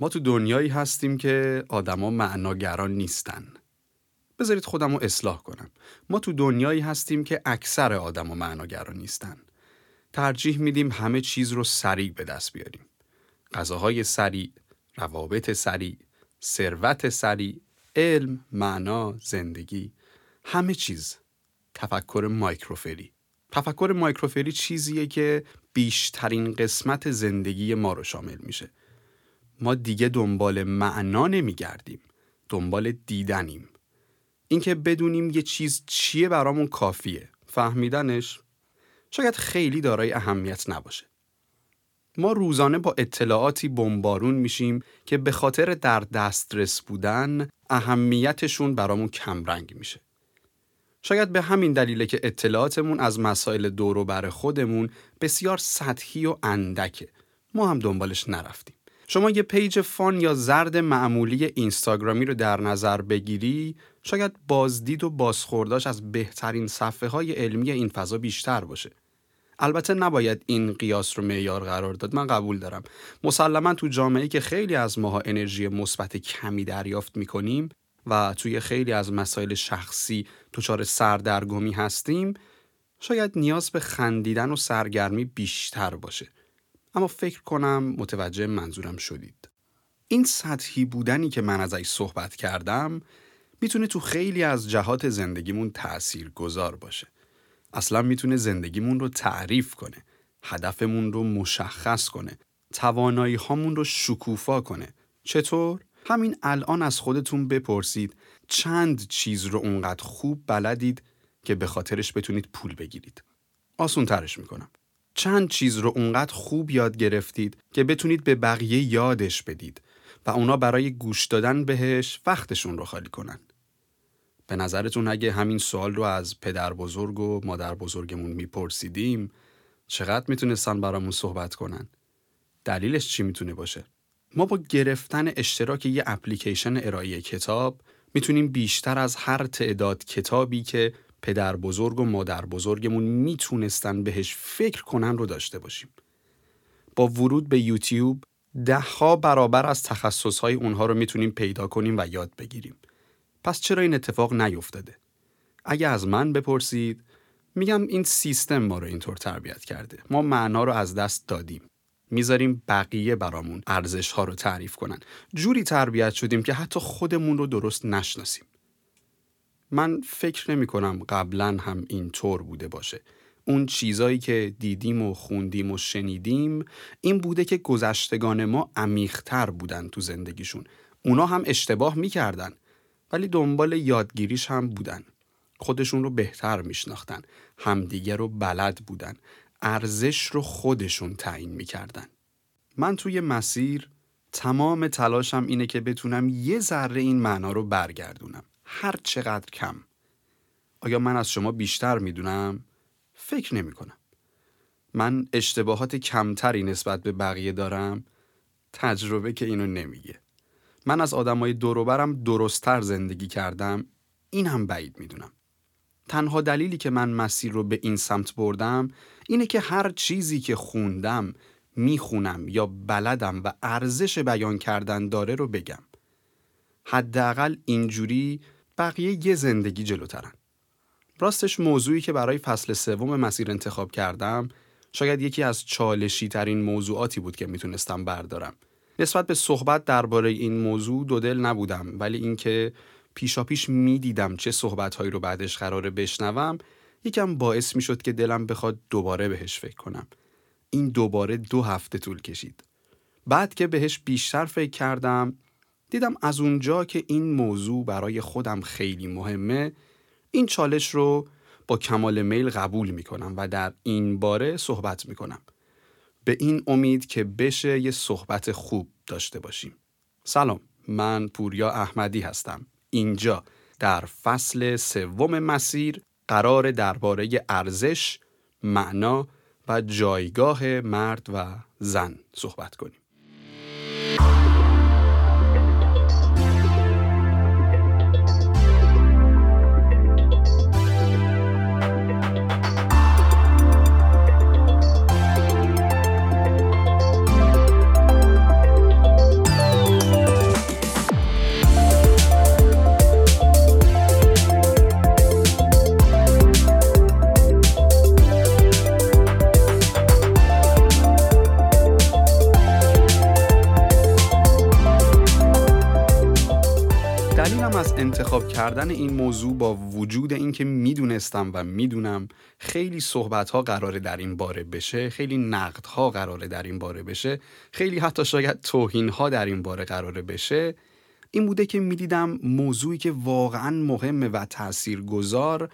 ما تو دنیایی هستیم که آدما معناگران نیستن. بذارید خودم رو اصلاح کنم. ما تو دنیایی هستیم که اکثر آدما معناگران نیستن. ترجیح میدیم همه چیز رو سریع به دست بیاریم. غذاهای سریع، روابط سریع، ثروت سریع، علم، معنا، زندگی، همه چیز. تفکر مایکروفری. تفکر مایکروفری چیزیه که بیشترین قسمت زندگی ما رو شامل میشه. ما دیگه دنبال معنا نمیگردیم. دنبال دیدنیم. اینکه بدونیم یه چیز چیه برامون کافیه. فهمیدنش شاید خیلی دارای اهمیت نباشه. ما روزانه با اطلاعاتی بمبارون میشیم که به خاطر در دسترس بودن اهمیتشون برامون کمرنگ میشه. شاید به همین دلیله که اطلاعاتمون از مسائل دور و بر خودمون بسیار سطحی و اندکه. ما هم دنبالش نرفتیم. شما یه پیج فان یا زرد معمولی اینستاگرامی رو در نظر بگیری شاید بازدید و بازخورداش از بهترین صفحه های علمی این فضا بیشتر باشه. البته نباید این قیاس رو معیار قرار داد من قبول دارم مسلما تو جامعه که خیلی از ماها انرژی مثبت کمی دریافت می‌کنیم و توی خیلی از مسائل شخصی دچار سردرگمی هستیم شاید نیاز به خندیدن و سرگرمی بیشتر باشه اما فکر کنم متوجه منظورم شدید. این سطحی بودنی که من ازش صحبت کردم می‌تونه تو خیلی از جهات زندگیمون تأثیر گذار باشه. اصلا می‌تونه زندگیمون رو تعریف کنه هدفمون رو مشخص کنه توانایی هامون رو شکوفا کنه. چطور؟ همین الان از خودتون بپرسید چند چیز رو اونقدر خوب بلدید که به خاطرش بتونید پول بگیرید. آسون ترش می‌کنم. چند چیز رو اونقدر خوب یاد گرفتید که بتونید به بقیه یادش بدید و اونا برای گوش دادن بهش وقتشون رو خالی کنن به نظرتون اگه همین سوال رو از پدر بزرگ و مادر بزرگمون میپرسیدیم چقدر می‌تونستن برامون صحبت کنن؟ دلیلش چی می‌تونه باشه؟ ما با گرفتن اشتراک یه اپلیکیشن ارائه کتاب می‌تونیم بیشتر از هر تعداد کتابی که پدر بزرگ و مادر بزرگمون می‌تونستن بهش فکر کنن رو داشته باشیم. با ورود به یوتیوب ده برابر از تخصصهای اونها رو می‌تونیم پیدا کنیم و یاد بگیریم. پس چرا این اتفاق نیفتاده؟ اگه از من بپرسید میگم این سیستم ما رو اینطور تربیت کرده. ما معنا رو از دست دادیم. می‌ذاریم بقیه برامون ارزش ها رو تعریف کنن. جوری تربیت شدیم که حتی خودمون رو درست نشناسیم. من فکر نمی کنم قبلا هم اینطور بوده باشه. اون چیزایی که دیدیم و خوندیم و شنیدیم این بوده که گذشتگان ما عمیقتر بودن تو زندگیشون. اونا هم اشتباه می‌کردن ولی دنبال یادگیریش هم بودن. خودشون رو بهتر میشناختن. همدیگه رو بلد بودن. ارزش رو خودشون تعیین می‌کردن. من توی مسیر تمام تلاشم اینه که بتونم یه ذره این معنا رو برگردونم. هر چقدر کم. آیا من از شما بیشتر می‌دونم؟ فکر نمی کنم. من اشتباهات کمتری نسبت به بقیه دارم؟ تجربه که اینو نمیگه. من از آدمای دوروبرم درستتر زندگی کردم این هم بعید می‌دونم. تنها دلیلی که من مسیر رو به این سمت بردم اینه که هر چیزی که خوندم می‌خونم یا بلدم و ارزش بیان کردن داره رو بگم. حداقل اینجوری بقیه یه زندگی جلوترن. راستش موضوعی که برای فصل سوم مسیر انتخاب کردم شاید یکی از چالشی ترین موضوعاتی بود که می‌تونستم بردارم. نسبت به صحبت درباره این موضوع دو دل نبودم ولی اینکه پیشا پیش می‌دیدم چه صحبتهایی رو بعدش قراره بشنوم یکم باعث می‌شد که دلم بخواد دوباره بهش فکر کنم این دوباره دو هفته طول کشید بعد که بهش بیشتر فکر کردم دیدم از اونجا که این موضوع برای خودم خیلی مهمه این چالش رو با کمال میل قبول می‌کنم و در این باره صحبت می‌کنم. به این امید که بشه یه صحبت خوب داشته باشیم. سلام من پوریا احمدی هستم. اینجا در فصل سوم مسیر قرار درباره ارزش، معنا و جایگاه مرد و زن صحبت کنیم. انتخاب کردن این موضوع با وجود اینکه می‌دونستم و می‌دونم خیلی صحبت ها قراره در این باره بشه خیلی نقد ها قراره در این باره بشه خیلی حتی شاید توهین ها در این باره قراره بشه این بوده که می‌دیدم موضوعی که واقعا مهمه و تاثیرگذار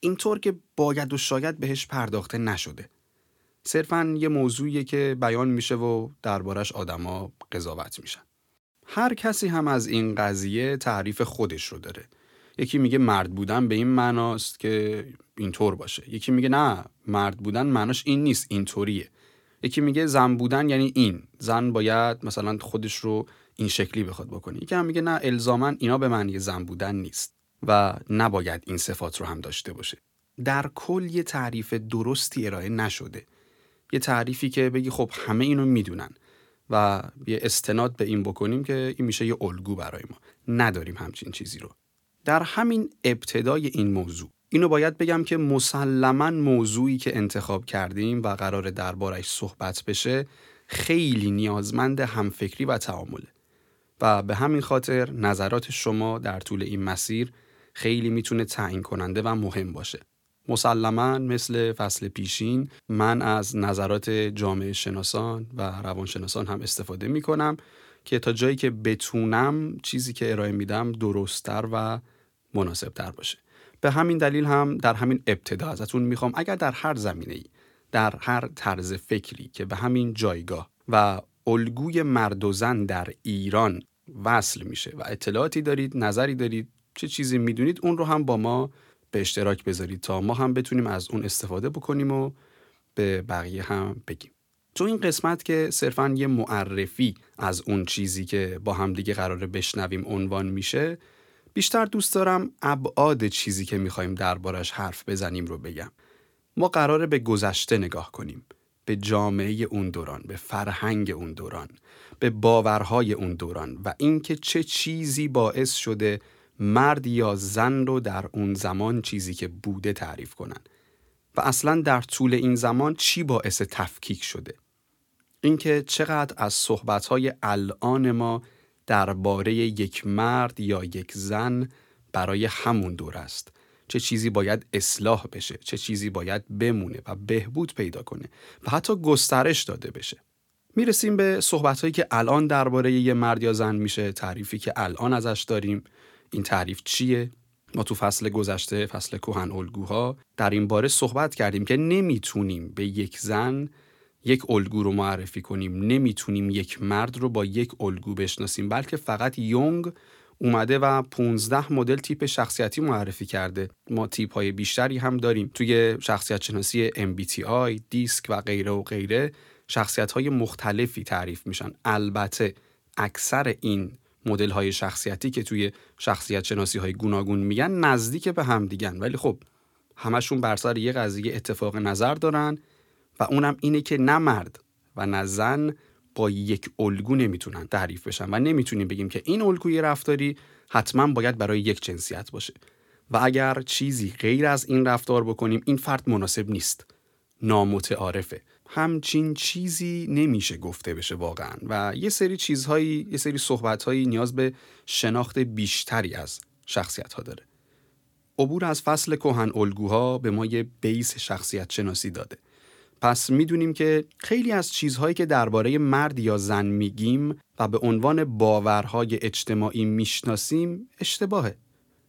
اینطور که باید و شاید بهش پرداخته نشده. صرفا یه موضوعیه که بیان میشه و دربارش آدما قضاوت میشن. هر کسی هم از این قضیه تعریف خودش رو داره. یکی میگه مرد بودن به این معناست که اینطور باشه. یکی میگه نه مرد بودن معناش این نیست اینطوریه. یکی میگه زن بودن یعنی این. زن باید مثلا خودش رو این شکلی بخواد بکنه. یکی هم میگه نه الزامن اینا به معنی زن بودن نیست و نباید این صفات رو هم داشته باشه. در کل یه تعریف درستی ارائه نشده. یه تعریفی که بگی خب همه اینو می‌دونن. و یه استناد به این بکنیم که این میشه یه الگو برای ما. نداریم همچین چیزی رو. در همین ابتدای این موضوع اینو باید بگم که مسلما موضوعی که انتخاب کردیم و قرار دربارش صحبت بشه خیلی نیازمند همفکری و تعامله. و به همین خاطر نظرات شما در طول این مسیر خیلی می‌تونه تعیین کننده و مهم باشه. مسلما مثل فصل پیشین من از نظرات جامعه شناسان و روانشناسان هم استفاده می کنم که تا جایی که بتونم چیزی که ارائه میدم درستتر و مناسبتر باشه. به همین دلیل هم در همین ابتدا ازتون می‌خوام اگر در هر زمینه ای در هر طرز فکری که به همین جایگاه و الگوی مرد و زن در ایران وصل میشه و اطلاعاتی دارید نظری دارید چه چیزی می‌دونید اون رو هم با ما به اشتراک بذارید تا ما هم بتونیم از اون استفاده بکنیم و به بقیه هم بگیم. تو این قسمت که صرفا یه معرفی از اون چیزی که با هم دیگه قراره بشنویم عنوان میشه بیشتر دوست دارم ابعاد چیزی که می‌خوایم دربارش حرف بزنیم رو بگم. ما قراره به گذشته نگاه کنیم به جامعه اون دوران به فرهنگ اون دوران به باورهای اون دوران و اینکه چه چیزی باعث شده مرد یا زن رو در اون زمان چیزی که بوده تعریف کنن. و اصلا در طول این زمان چی باعث تفکیک شده؟ اینکه چقدر از صحبتهای الان ما درباره یک مرد یا یک زن برای همون دور است. چه چیزی باید اصلاح بشه چه چیزی باید بمونه و بهبود پیدا کنه و حتی گسترش داده بشه. می‌رسیم به صحبتهایی که الان درباره یه مرد یا زن میشه تعریفی که الان ازش داریم. این تعریف چیه؟ ما تو فصل گذشته فصل کوهن الگوها در این باره صحبت کردیم که نمی‌تونیم به یک زن یک الگو رو معرفی کنیم. نمی‌تونیم یک مرد رو با یک الگو بشناسیم. بلکه فقط یونگ اومده و 15 مدل تیپ شخصیتی معرفی کرده. ما تیپ های بیشتری هم داریم. توی شخصیت شناسی MBTI، دیسک و غیره و غیره شخصیت های مختلفی تعریف میشن. البته اکثر این مدل های شخصیتی که توی شخصیت شناسی های گوناگون میگن نزدیک به هم دیگن. ولی خب همشون بر سر یه قضیه اتفاق نظر دارن و اونم اینه که نه مرد و نه زن با یک الگو نمی‌تونن تعریف بشن و نمی‌تونیم بگیم که این الگوی رفتاری حتما باید برای یک جنسیت باشه. و اگر چیزی غیر از این رفتار بکنیم این فرد مناسب نیست. نامتعارفه. همچین چیزی نمیشه گفته بشه واقعا. و یه سری چیزهایی یه سری صحبتهایی نیاز به شناخت بیشتری از شخصیت ها داره. عبور از فصل کهن الگوها به ما یه بیس شخصیت شناسی داده. پس می‌دونیم که خیلی از چیزهایی که درباره مرد یا زن میگیم و به عنوان باورهای اجتماعی می‌شناسیم اشتباهه.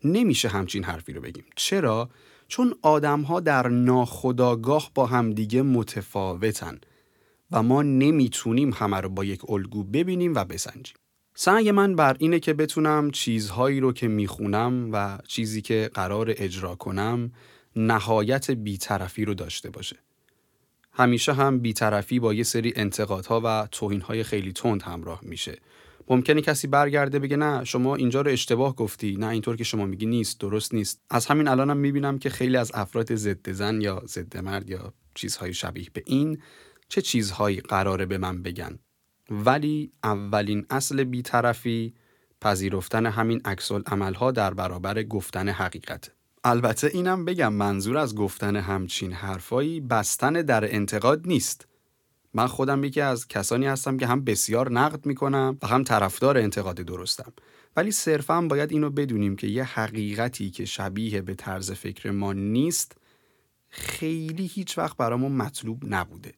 نمیشه همچین حرفی رو بگیم. چرا؟ چون آدمها در ناخداگاه با همدیگه متفاوتن و ما نمی‌تونیم همه رو با یک الگو ببینیم و بسنجیم. سعی من بر اینه که بتونم چیزهایی رو که می‌خونم و چیزی که قرار اجرا کنم نهایت بیطرفی رو داشته باشه. همیشه هم بیطرفی با یه سری انتقادها و توهینهای خیلی تند همراه میشه ممکنه کسی برگرده بگه نه شما اینجا رو اشتباه گفتی. نه اینطور که شما میگی نیست درست نیست. از همین الانم می‌بینم که خیلی از افراد ضد زن یا ضد مرد یا چیزهای شبیه به این چه چیزهایی قراره به من بگن. ولی اولین اصل بیطرفی پذیرفتن همین عکس عملها در برابر گفتن حقیقت. البته اینم بگم منظور از گفتن همچین حرفایی بستن در انتقاد نیست. من خودم یکی از کسانی هستم که هم بسیار نقد می‌کنم و هم طرفدار انتقاد درستم. ولی صرفا باید اینو بدونیم که یه حقیقتی که شبیه به طرز فکر ما نیست خیلی هیچ وقت برامون مطلوب نبوده.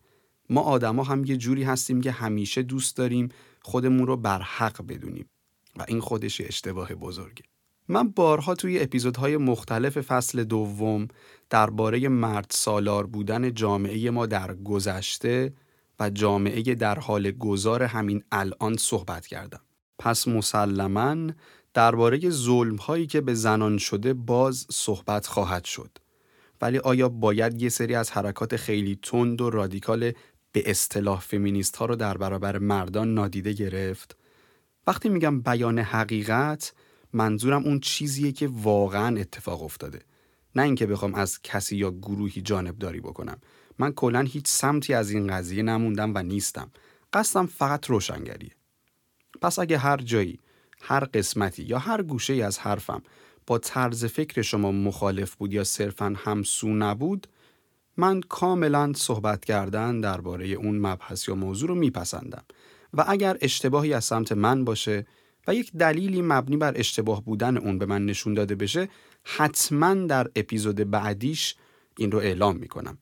ما آدما هم یه جوری هستیم که همیشه دوست داریم خودمون رو بر حق بدونیم و این خودش اشتباه بزرگه. من بارها توی اپیزودهای مختلف فصل دوم درباره مرد سالار بودن جامعه ما در گذشته و جامعه در حال گذار همین الان صحبت کردم. پس مسلما درباره ظلم هایی که به زنان شده باز صحبت خواهد شد. ولی آیا باید یه سری از حرکات خیلی تند و رادیکال به اصطلاح فمینیست ها رو در برابر مردان نادیده گرفت؟ وقتی میگم بیان حقیقت منظورم اون چیزیه که واقعا اتفاق افتاده. نه اینکه بخوام از کسی یا گروهی جانبداری بکنم. من کلا هیچ سمتی از این قضیه نموندم و نیستم. قصدم فقط روشنگریه. پس اگه هر جایی، هر قسمتی یا هر گوشه ای از حرفم با طرز فکر شما مخالف بود یا صرفا همسو نبود من کاملا صحبت کردن درباره اون مبحث یا موضوع رو میپسندم و اگر اشتباهی از سمت من باشه و یک دلیلی مبنی بر اشتباه بودن اون به من نشون داده بشه حتما در اپیزود بعدیش این رو اعلام می‌کنم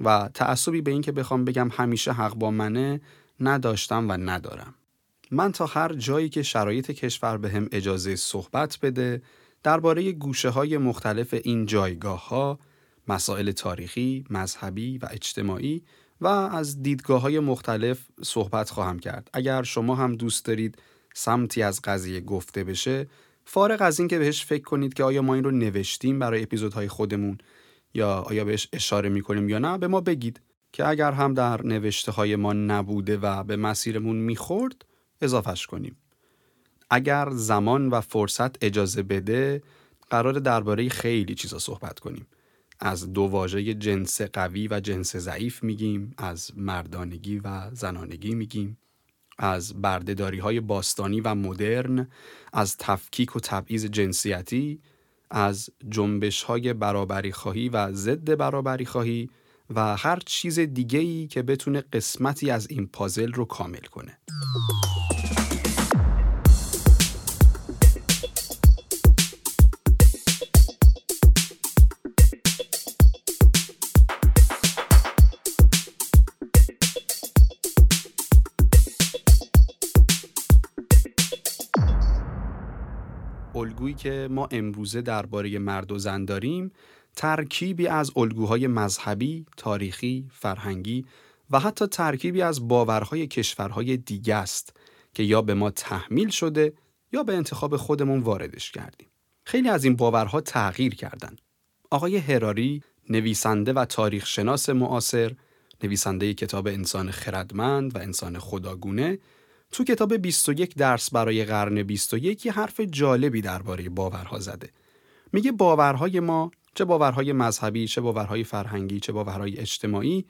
و تعصبی به این که بخوام بگم همیشه حق با منه نداشتم و ندارم من تا هر جایی که شرایط کشور به هم اجازه صحبت بده درباره گوشه های مختلف این جایگاه ها مسائل تاریخی، مذهبی و اجتماعی و از دیدگاه های مختلف صحبت خواهم کرد. اگر شما هم دوست دارید سمتی از قضیه گفته بشه فارغ از این که بهش فکر کنید که آیا ما این رو نوشتیم برای اپیزودهای خودمون یا آیا بهش اشاره می‌کنیم یا نه به ما بگید که اگر هم در نوشته های ما نبوده و به مسیرمون می‌خورد اضافهش کنیم. اگر زمان و فرصت اجازه بده قرار درباره خیلی چیزا صحبت کنیم. از دو واژه جنس قوی و جنس ضعیف میگیم از مردانگی و زنانگی میگیم از بردهداری های باستانی و مدرن از تفکیک و تبعیض جنسیتی از جنبش های برابری خواهی و ضد برابری خواهی و هر چیز دیگه ای که بتونه قسمتی از این پازل رو کامل کنه. الگویی که ما امروزه درباره مرد و زن داریم ترکیبی از الگوهای مذهبی، تاریخی، فرهنگی و حتی ترکیبی از باورهای کشورهای دیگه است که یا به ما تحمیل شده یا به انتخاب خودمون واردش کردیم. خیلی از این باورها تغییر کردن. آقای هراری، نویسنده و تاریخ شناس معاصر، نویسنده کتاب انسان خردمند و انسان خداگونه، تو کتاب 21 درس برای قرن 21 یه حرف جالبی درباره باورها زده. میگه باورهای ما چه باورهای مذهبی، چه باورهای فرهنگی، چه باورهای اجتماعی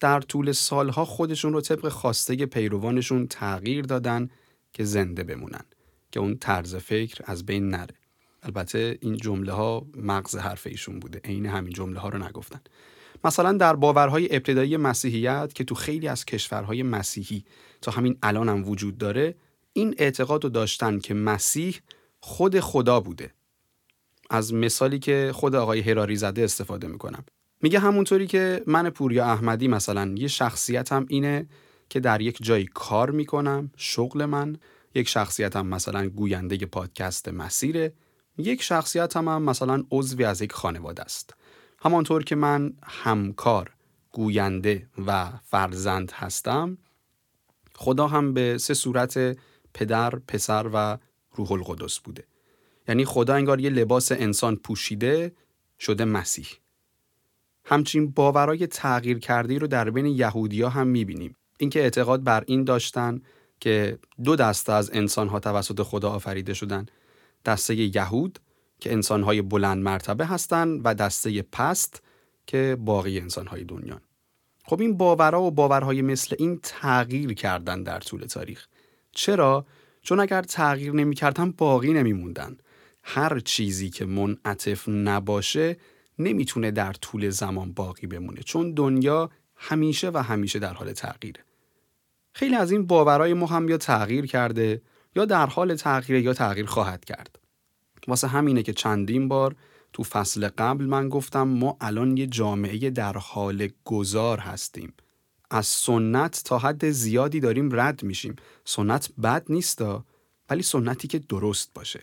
در طول سالها خودشون رو طبق خواسته پیروانشون تغییر دادن که زنده بمونن که اون طرز فکر از بین نره. البته این جمله ها مغز حرف ایشون بوده عین همین جمله ها رو نگفتن مثلا در باورهای ابتدایی مسیحیت که تو خیلی از کشورهای مسیحی تا همین الان هم وجود داره این اعتقاد رو داشتن که مسیح خود خدا بوده. از مثالی که خود آقای هراری زده استفاده می‌کنم. میگه همونطوری که من پوریا احمدی مثلا یه شخصیتم اینه که در یک جایی کار می‌کنم شغل من یک شخصیتم مثلا گوینده پادکست مسیره یک شخصیتم هم مثلا عضوی از یک خانواده است. همانطور که من همکار گوینده و فرزند هستم خدا هم به سه صورت پدر، پسر و روح القدس بوده. یعنی خدا انگار یه لباس انسان پوشیده شده مسیح. همچین باورای تغییر کرده رو در بین یهودیا هم می‌بینیم. اینکه اعتقاد بر این داشتن که دو دسته از انسانها توسط خدا آفریده شدن. دسته یهود که انسانهای بلند مرتبه هستند و دسته پست که باقی انسانهای دنیا خب این باورها و باورهای مثل این تغییر کردن در طول تاریخ. چرا؟ چون اگر تغییر نمی‌کردن باقی نمیموندن. هر چیزی که منعطف نباشه نمی‌تونه در طول زمان باقی بمونه چون دنیا همیشه و همیشه در حال تغییره. خیلی از این باورای ما هم یا تغییر کرده یا در حال تغییر یا تغییر خواهد کرد. واسه همینه که چندین بار تو فصل قبل من گفتم ما الان یه جامعه در حال گذار هستیم. از سنت تا حد زیادی داریم رد میشیم. سنت بد نیستا ولی سنتی که درست باشه.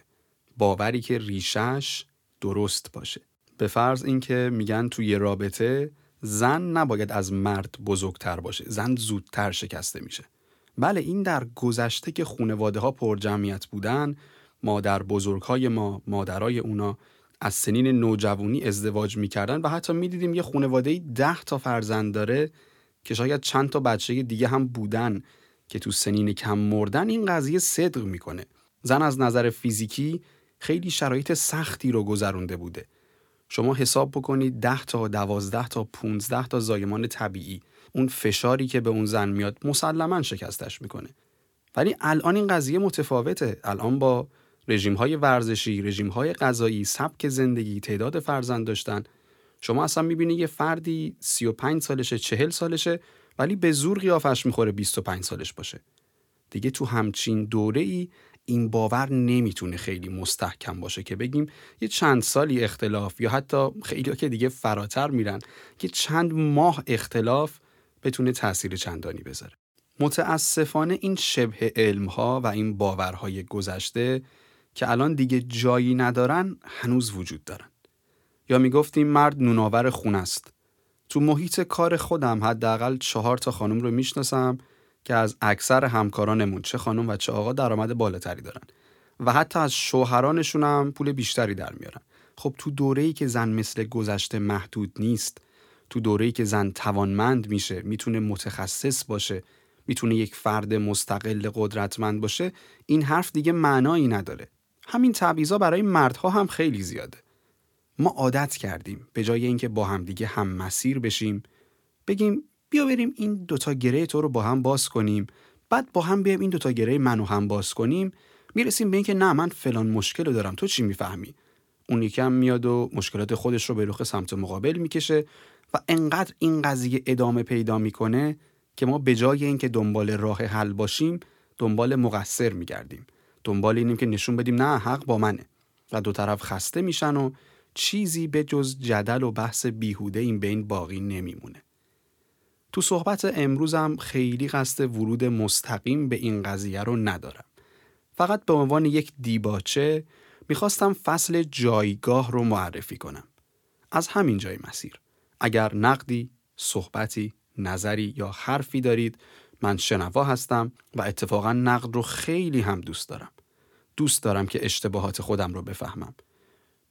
باوری که ریشش درست باشه. به فرض اینکه میگن توی یه رابطه زن نباید از مرد بزرگتر باشه زن زودتر شکسته میشه. بله این در گذشته که خونواده ها پر جمعیت بودن مادر بزرگهای ما مادرای اونا از سنین نوجوانی ازدواج می‌کردن و حتی می‌دیدیم یه خونواده ده تا فرزند داره که شاید چند تا بچه دیگه هم بودن که تو سنین کم مردن. این قضیه صدق می‌کنه. زن از نظر فیزیکی خیلی شرایط سختی رو گذرونده بوده. شما حساب بکنید 10 تا 12 تا 15 تا زایمان طبیعی. اون فشاری که به اون زن میاد مسلما شکستش می‌کنه. ولی الان این قضیه متفاوته. الان با رژیم های ورزشی رژیم های غذایی سبک زندگی تعداد فرزند داشتن. شما اصلا می‌بینی یه فردی 35 سالشه 40 سالشه ولی به زور قیافش می‌خوره 25 سالش باشه. دیگه تو همچین دوره ای این باور نمی‌تونه خیلی مستحکم باشه که بگیم یه چند سالی اختلاف یا حتی خیلی که دیگه فراتر میرن که چند ماه اختلاف بتونه تاثیر چندانی بذاره. متاسفانه این شبه علم ها و این باورهای گذشته که الان دیگه جایی ندارن هنوز وجود دارن. یا می‌گفتیم مرد نوناور خون است. تو محیط کار خودم حداقل چهار تا خانم رو می‌شناسم که از اکثر همکارانمون چه خانم و چه آقا درآمد بالاتری دارن. و حتی از شوهرانشون هم پول بیشتری در میارن. خب تو دوره‌ای که زن مثل گذشته محدود نیست تو دوره‌ای که زن توانمند میشه می‌تونه متخصص باشه می‌تونه یک فرد مستقل قدرتمند باشه این حرف دیگه معنایی نداره. همین تعویضا برای مردها هم خیلی زیاده. ما عادت کردیم به جای اینکه با هم دیگه هم مسیر بشیم بگیم بیا بریم این دوتا گره تو رو با هم باز کنیم. بعد با هم بیایم این دوتا گره منو هم باز کنیم. می‌رسیم به اینکه نه من فلان مشکل رو دارم. تو چی می‌فهمی؟ اون یکم میاد و مشکلات خودش رو به رخ سمت مقابل می‌کشه و انقدر این قضیه ادامه پیدا می‌کنه که ما به جای اینکه دنبال راه حل باشیم دنبال مقصر میگردیم. دنبال اینیم که نشون بدیم نه حق با منه و دو طرف خسته میشن و چیزی به جز جدل و بحث بیهوده این بین باقی نمیمونه تو صحبت امروزم خیلی قصد ورود مستقیم به این قضیه رو ندارم. فقط به عنوان یک دیباچه می‌خواستم فصل جایگاه رو معرفی کنم. از همین جای مسیر. اگر نقدی، صحبتی، نظری یا حرفی دارید من شنوا هستم و اتفاقا نقد رو خیلی هم دوست دارم. دوست دارم که اشتباهات خودم رو بفهمم.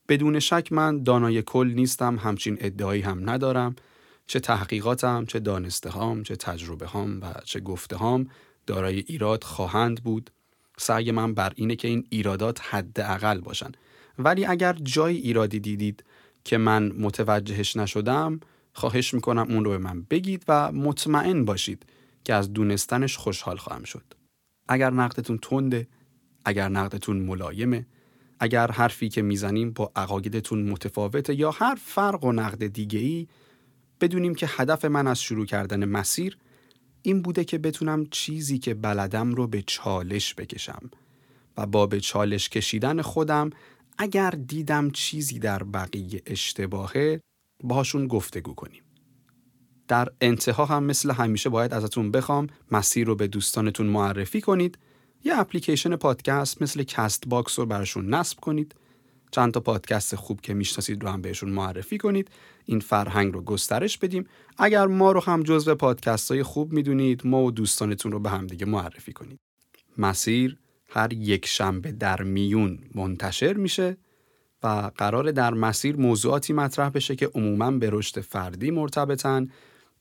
بدون شک من دانای کل نیستم همچین ادعایی هم ندارم چه تحقیقاتم، چه دانسته هام، چه تجربه هام و چه گفته هام دارای ایراد خواهند بود. سعی من بر اینه که این ایرادات حداقل باشن. ولی اگر جای ایرادی دیدید که من متوجهش نشدم، خواهش می‌کنم اون رو به من بگید و مطمئن باشید که از دونستنش خوشحال خواهم شد. اگر نقدتون تنده، اگر نقدتون ملایمه، اگر حرفی که می‌زنیم با عقایدتون متفاوته یا هر فرق و نقد دیگه ای بدونیم که هدف من از شروع کردن مسیر این بوده که بتونم چیزی که بلدم رو به چالش بکشم و با به چالش کشیدن خودم اگر دیدم چیزی در بقیه اشتباهه باهاشون گفتگو کنیم. در انتها هم مثل همیشه باید ازتون بخوام مسیر رو به دوستانتون معرفی کنید. یه اپلیکیشن پادکست مثل Castbox رو براشون نصب کنید. چند تا پادکست خوب که می‌شناسید رو هم بهشون معرفی کنید. این فرهنگ رو گسترش بدیم. اگر ما رو هم جزو پادکست های خوب می‌دونید ما و دوستانتون رو به هم دیگه معرفی کنید. مسیر هر یک شنبه در میون منتشر میشه و قرار در مسیر موضوعاتی مطرح بشه که عموما به رشد فردی مرتبطن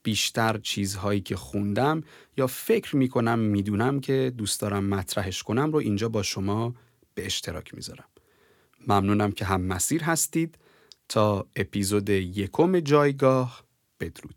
بیشتر چیزهایی که خوندم یا فکر می‌کنم می‌دونم که دوست دارم مطرحش کنم رو اینجا با شما به اشتراک می‌ذارم. ممنونم که هم مسیر هستید. تا اپیزود یکم جایگاه بدرود.